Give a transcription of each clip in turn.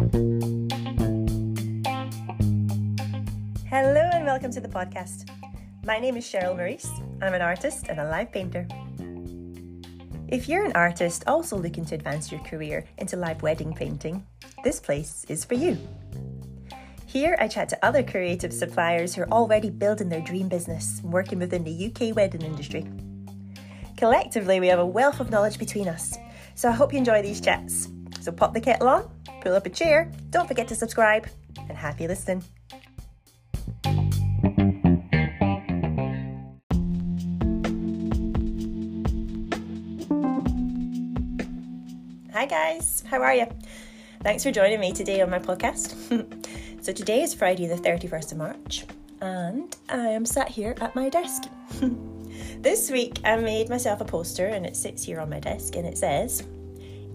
Hello and welcome to the podcast. My name is Cheryl Morrice. I'm an artist and a live painter. If you're an artist also looking to advance your career into live wedding painting, this place is for you. Here, I chat to other creative suppliers who are already building their dream business and working within the UK wedding industry. Collectively, we have a wealth of knowledge between us, so I hope you enjoy these chats. So pop the kettle on, pull up a chair, don't forget to subscribe, and happy listening. Hi guys, how are you? Thanks for joining me today on my podcast. so today is Friday the 31st of March and I am sat here at my desk. this week I made myself a poster and it sits here on my desk and it says,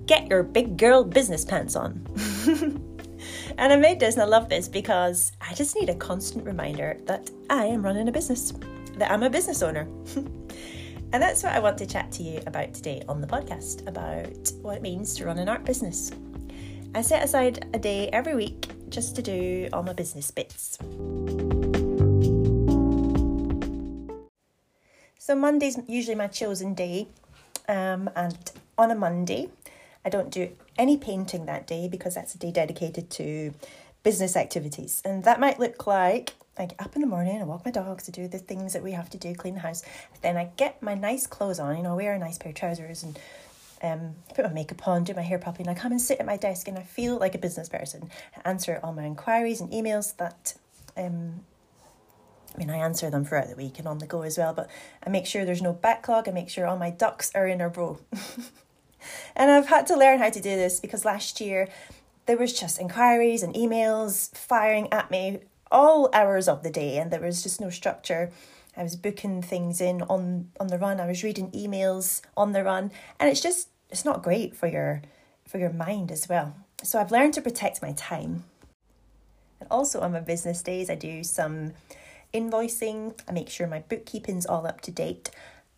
Get your big girl business pants on. and I made this and I love this because I just need a constant reminder that I am running a business, that I'm a business owner. and that's what I want to chat to you about today on the podcast about what it means to run an art business. I set aside a day every week just to do all my business bits. So Monday's usually my chosen day, um, and on a Monday, I don't do any painting that day because that's a day dedicated to business activities, and that might look like I get up in the morning, I walk my dogs to do the things that we have to do, clean the house. Then I get my nice clothes on, you know, wear a nice pair of trousers and um, put my makeup on, do my hair properly, and I come and sit at my desk and I feel like a business person. I answer all my inquiries and emails that um, I mean, I answer them throughout the week and on the go as well, but I make sure there's no backlog. I make sure all my ducks are in a row. and I've had to learn how to do this because last year there was just inquiries and emails firing at me all hours of the day, and there was just no structure. I was booking things in on on the run. I was reading emails on the run, and it's just it's not great for your for your mind as well. So I've learned to protect my time. And also on my business days, I do some invoicing. I make sure my bookkeeping's all up to date.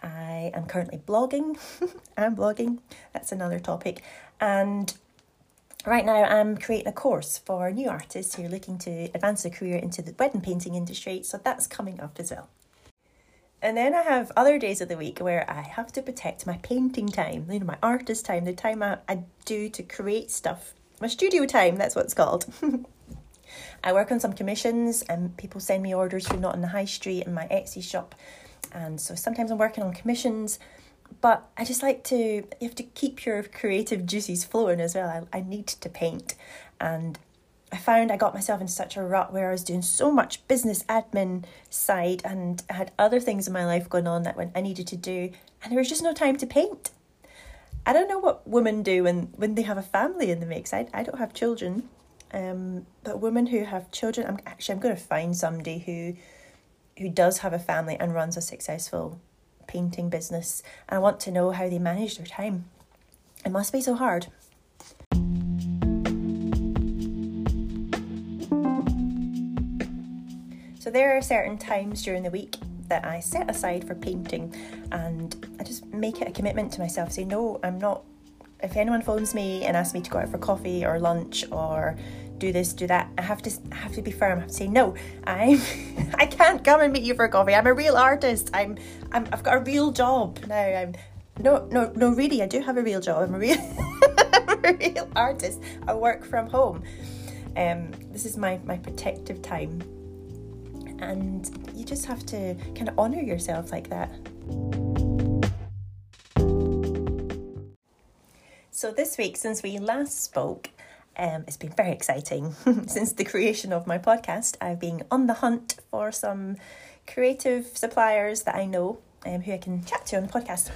I am currently blogging. I'm blogging. That's another topic. And right now I'm creating a course for new artists who are looking to advance their career into the wedding painting industry. So that's coming up as well. And then I have other days of the week where I have to protect my painting time, you know, my artist time, the time I, I do to create stuff. My studio time, that's what it's called. I work on some commissions and people send me orders for not in the high street in my Etsy shop. And so sometimes I'm working on commissions, but I just like to, you have to keep your creative juices flowing as well. I, I need to paint. And I found I got myself in such a rut where I was doing so much business admin side and I had other things in my life going on that when I needed to do, and there was just no time to paint. I don't know what women do when, when they have a family in the mix. I, I don't have children, um, but women who have children, I'm actually I'm going to find somebody who who does have a family and runs a successful painting business, and I want to know how they manage their time. It must be so hard. So there are certain times during the week that I set aside for painting, and I just make it a commitment to myself. Say no, I'm not if anyone phones me and asks me to go out for coffee or lunch or do this, do that, I have to I have to be firm. I have to say no. I'm I can't come and meet you for coffee. I'm a real artist. I'm I'm I've got a real job now. I'm no no no really. I do have a real job. I'm a real I'm a real artist. I work from home. Um, this is my my protective time, and you just have to kind of honor yourself like that. So, this week, since we last spoke, um, it's been very exciting. since the creation of my podcast, I've been on the hunt for some creative suppliers that I know um, who I can chat to on the podcast.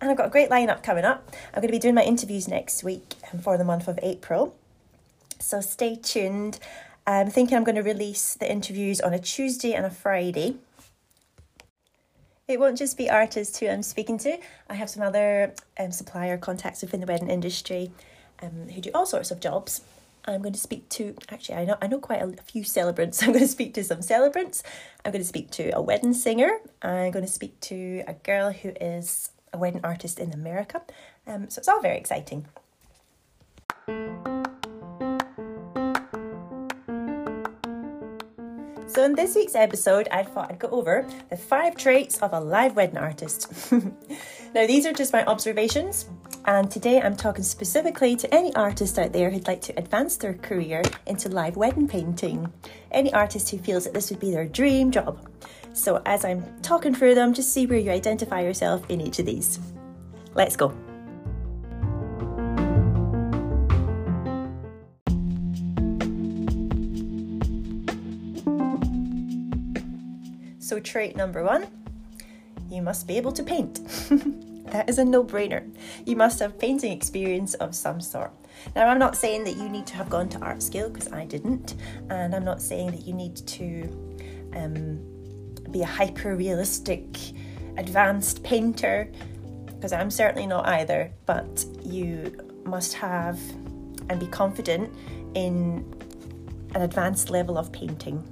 And I've got a great lineup coming up. I'm going to be doing my interviews next week um, for the month of April. So, stay tuned. I'm thinking I'm going to release the interviews on a Tuesday and a Friday. It won't just be artists who I'm speaking to. I have some other um, supplier contacts within the wedding industry um, who do all sorts of jobs. I'm going to speak to actually I know I know quite a, few celebrants. I'm going to speak to some celebrants. I'm going to speak to a wedding singer. I'm going to speak to a girl who is a wedding artist in America. Um, so it's all very exciting. So, in this week's episode, I thought I'd go over the five traits of a live wedding artist. now, these are just my observations and today I'm talking specifically to any artist out there who'd like to advance their career into live wedding painting. Any artist who feels that this would be their dream job. So, as I'm talking through them, just see where you identify yourself in each of these. Let's go. So, trait number one you must be able to paint. that is a no brainer. You must have painting experience of some sort. Now, I'm not saying that you need to have gone to art school because I didn't, and I'm not saying that you need to um, be a hyper realistic, advanced painter because I'm certainly not either, but you must have and be confident in an advanced level of painting.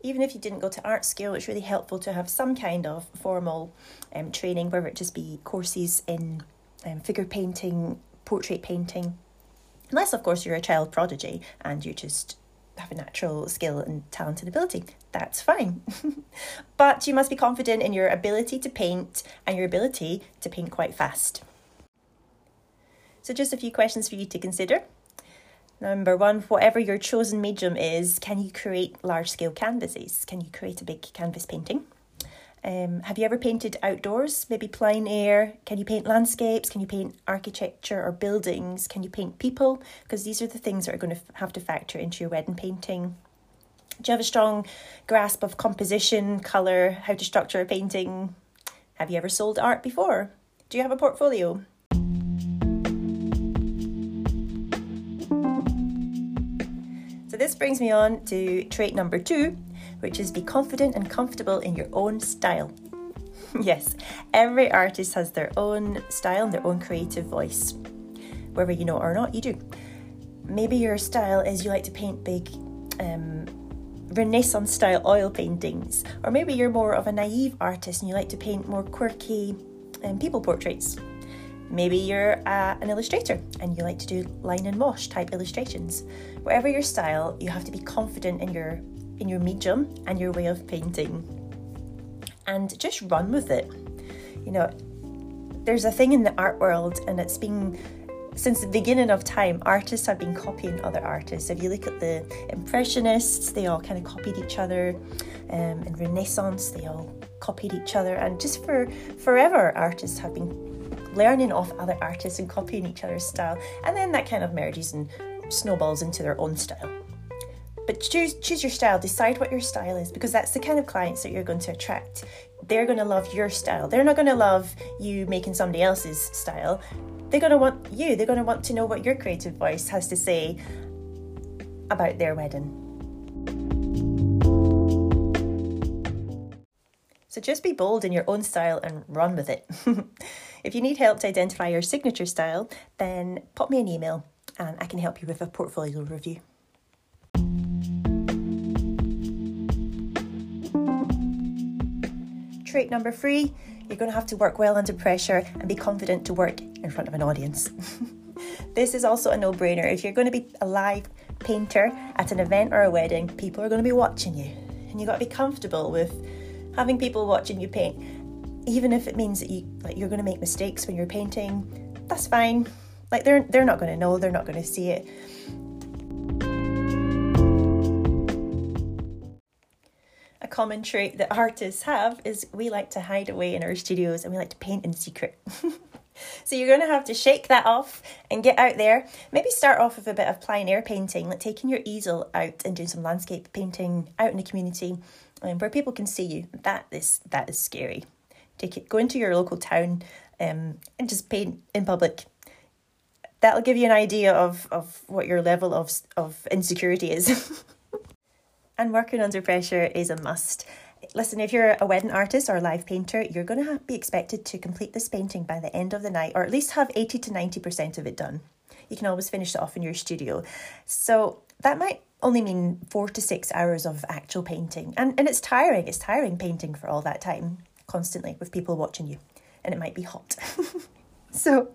Even if you didn't go to art school, it's really helpful to have some kind of formal um, training, whether it just be courses in um, figure painting, portrait painting. Unless, of course, you're a child prodigy and you just have a natural skill and talent and ability. That's fine. but you must be confident in your ability to paint and your ability to paint quite fast. So, just a few questions for you to consider. Number one, whatever your chosen medium is, can you create large scale canvases? Can you create a big canvas painting? Um, have you ever painted outdoors, maybe plein air? Can you paint landscapes? Can you paint architecture or buildings? Can you paint people? Because these are the things that are going to have to factor into your wedding painting. Do you have a strong grasp of composition, colour, how to structure a painting? Have you ever sold art before? Do you have a portfolio? This brings me on to trait number two, which is be confident and comfortable in your own style. yes, every artist has their own style and their own creative voice. Whether you know it or not, you do. Maybe your style is you like to paint big um, Renaissance style oil paintings, or maybe you're more of a naive artist and you like to paint more quirky um, people portraits. Maybe you're uh, an illustrator and you like to do line and wash type illustrations. Whatever your style, you have to be confident in your in your medium and your way of painting. And just run with it. You know, there's a thing in the art world and it's been since the beginning of time, artists have been copying other artists. If you look at the Impressionists, they all kind of copied each other. Um, in Renaissance, they all copied each other. And just for forever, artists have been learning off other artists and copying each other's style, and then that kind of merges and snowballs into their own style. But choose choose your style, decide what your style is, because that's the kind of clients that you're going to attract. They're going to love your style. They're not going to love you making somebody else's style. They're going to want you. They're going to want to know what your creative voice has to say about their wedding. So just be bold in your own style and run with it. If you need help to identify your signature style, then pop me an email and I can help you with a portfolio review. Trait number three, you're going to have to work well under pressure and be confident to work in front of an audience. this is also a no brainer. If you're going to be a live painter at an event or a wedding, people are going to be watching you. And you've got to be comfortable with having people watching you paint even if it means that you like you're going to make mistakes when you're painting, that's fine. Like they're they're not going to know, they're not going to see it. A common trait that artists have is we like to hide away in our studios and we like to paint in secret. so you're going to have to shake that off and get out there. Maybe start off with a bit of plein air painting, like taking your easel out and doing some landscape painting out in the community um, where people can see you. That is that is scary. Take it, go into your local town um, and just paint in public. That'll give you an idea of, of what your level of, of insecurity is. and working under pressure is a must. Listen, if you're a wedding artist or a live painter, you're going to be expected to complete this painting by the end of the night, or at least have 80 to 90% of it done. You can always finish it off in your studio. So that might only mean four to six hours of actual painting. And, and it's tiring. It's tiring painting for all that time constantly with people watching you, and it might be hot. so,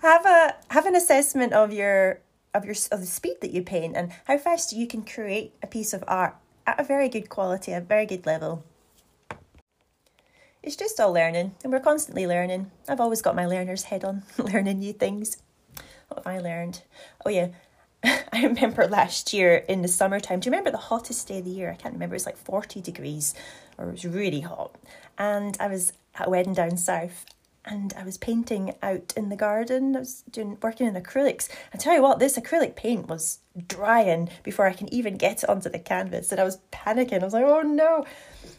have a have an assessment of your of your of the speed that you paint and how fast you can create a piece of art at a very good quality, a very good level. It's just all learning, and we're constantly learning. I've always got my learner's head on, learning new things. What have I learned? Oh, yeah. I remember last year in the summertime. Do you remember the hottest day of the year? I can't remember. It was like 40 degrees, it was really hot. And I was at a wedding down south, and I was painting out in the garden. I was doing working in acrylics. I tell you what, this acrylic paint was drying before I can even get it onto the canvas, and I was panicking. I was like, "Oh no,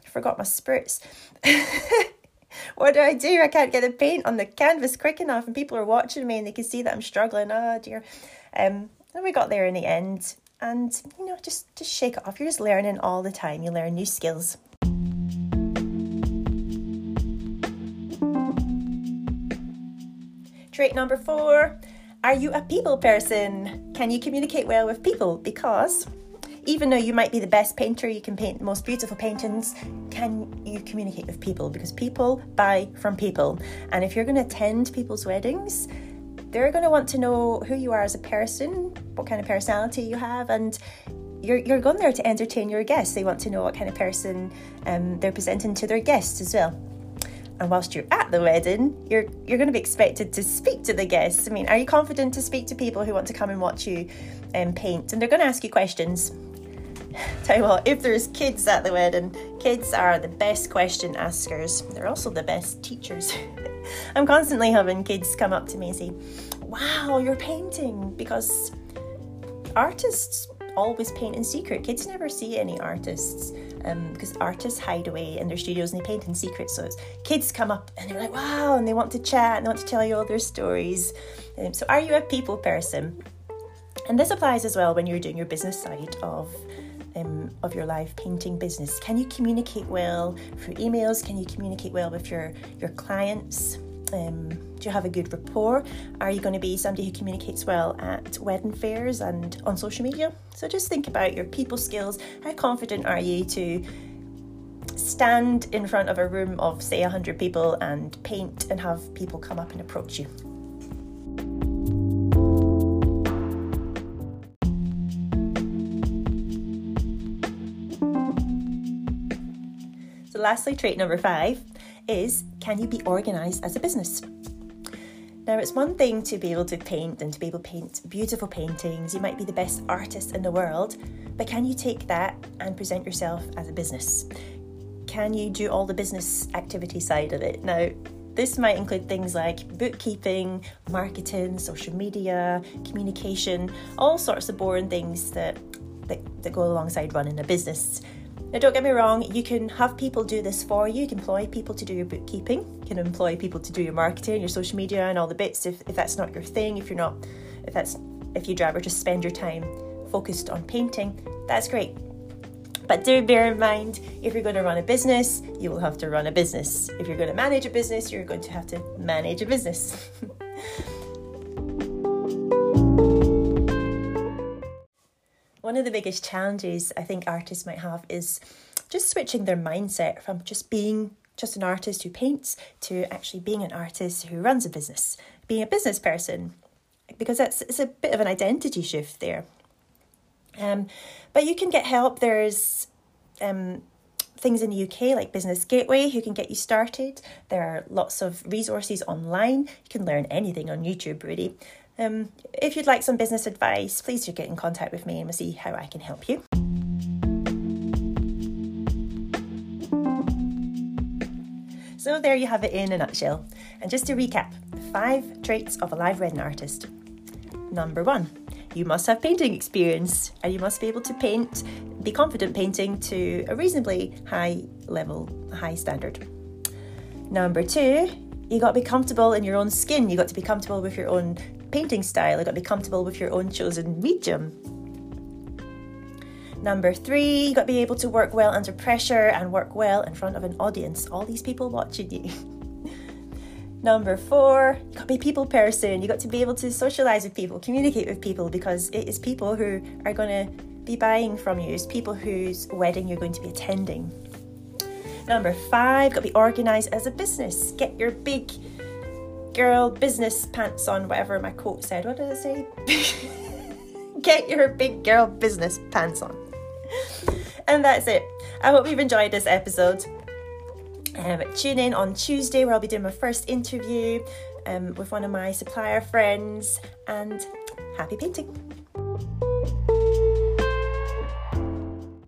I forgot my spritz." what do I do? I can't get the paint on the canvas quick enough, and people are watching me and they can see that I'm struggling. Oh dear. Um, and we got there in the end, and you know, just just shake it off. You're just learning all the time. You learn new skills. Trait number four. Are you a people person? Can you communicate well with people? Because even though you might be the best painter, you can paint the most beautiful paintings, can you communicate with people? Because people buy from people. And if you're going to attend people's weddings, they're going to want to know who you are as a person, what kind of personality you have, and you're, you're going there to entertain your guests. They want to know what kind of person um, they're presenting to their guests as well. And whilst you're at the wedding, you're you're going to be expected to speak to the guests. I mean, are you confident to speak to people who want to come and watch you um, paint? And they're going to ask you questions. Tell you what, if there's kids at the wedding, kids are the best question askers. They're also the best teachers. I'm constantly having kids come up to me and say, Wow, you're painting. Because artists always paint in secret. Kids never see any artists um, because artists hide away in their studios and they paint in secret. So kids come up and they're like, wow, and they want to chat and they want to tell you all their stories. Um, so, are you a people person? And this applies as well when you're doing your business side of um, of your live painting business? Can you communicate well through emails? Can you communicate well with your your clients? Um, do you have a good rapport? Are you going to be somebody who communicates well at wedding fairs and on social media? So just think about your people skills. How confident are you to stand in front of a room of, say, 100 people and paint and have people come up and approach you? So, lastly, trait number five is can you be organized as a business? Now, it's one thing to be able to paint and to be able to paint beautiful paintings. You might be the best artist in the world, but can you take that and present yourself as a business? Can you do all the business activity side of it? Now, this might include things like bookkeeping, marketing, social media, communication, all sorts of boring things that, that, that go alongside running a business. Now, don't get me wrong, you can have people do this for you. You can employ people to do your bookkeeping, you can employ people to do your marketing, your social media, and all the bits if, if that's not your thing, if you're not, if that's, if you'd rather just spend your time focused on painting, that's great. But do bear in mind, if you're going to run a business, you will have to run a business. If you're going to manage a business, you're going to have to manage a business. one of the biggest challenges I think artists might have is just switching their mindset from just being just an artist who paints to actually being an artist who runs a business, being a business person, because that's it's a bit of an identity shift there. Um, but you can get help. There's um, things in the UK like Business Gateway who can get you started. There are lots of resources online. You can learn anything on YouTube, really. Um, if you'd like some business advice, please do get in contact with me and we'll see how I can help you. So, there you have it in a nutshell. And just to recap five traits of a live wedding artist. Number one, you must have painting experience and you must be able to paint, be confident painting to a reasonably high level, high standard. Number two, you got to be comfortable in your own skin. You got to be comfortable with your own painting style. You've got to be comfortable with your own chosen medium. Number three, you've got to be able to work well under pressure and work well in front of an audience. All these people watching you. Number four, you've got to be a people person. You've got to be able to socialize with people, communicate with people, because it is people who are going to be buying from you. It's people whose wedding you're going to be attending. Number five, got to be organized as a business. Get your big girl business pants on, whatever my coat said. What did it say? Get your big girl business pants on. And that's it. I hope you've enjoyed this episode. Um, tune in on Tuesday where I'll be doing my first interview um, with one of my supplier friends and happy painting.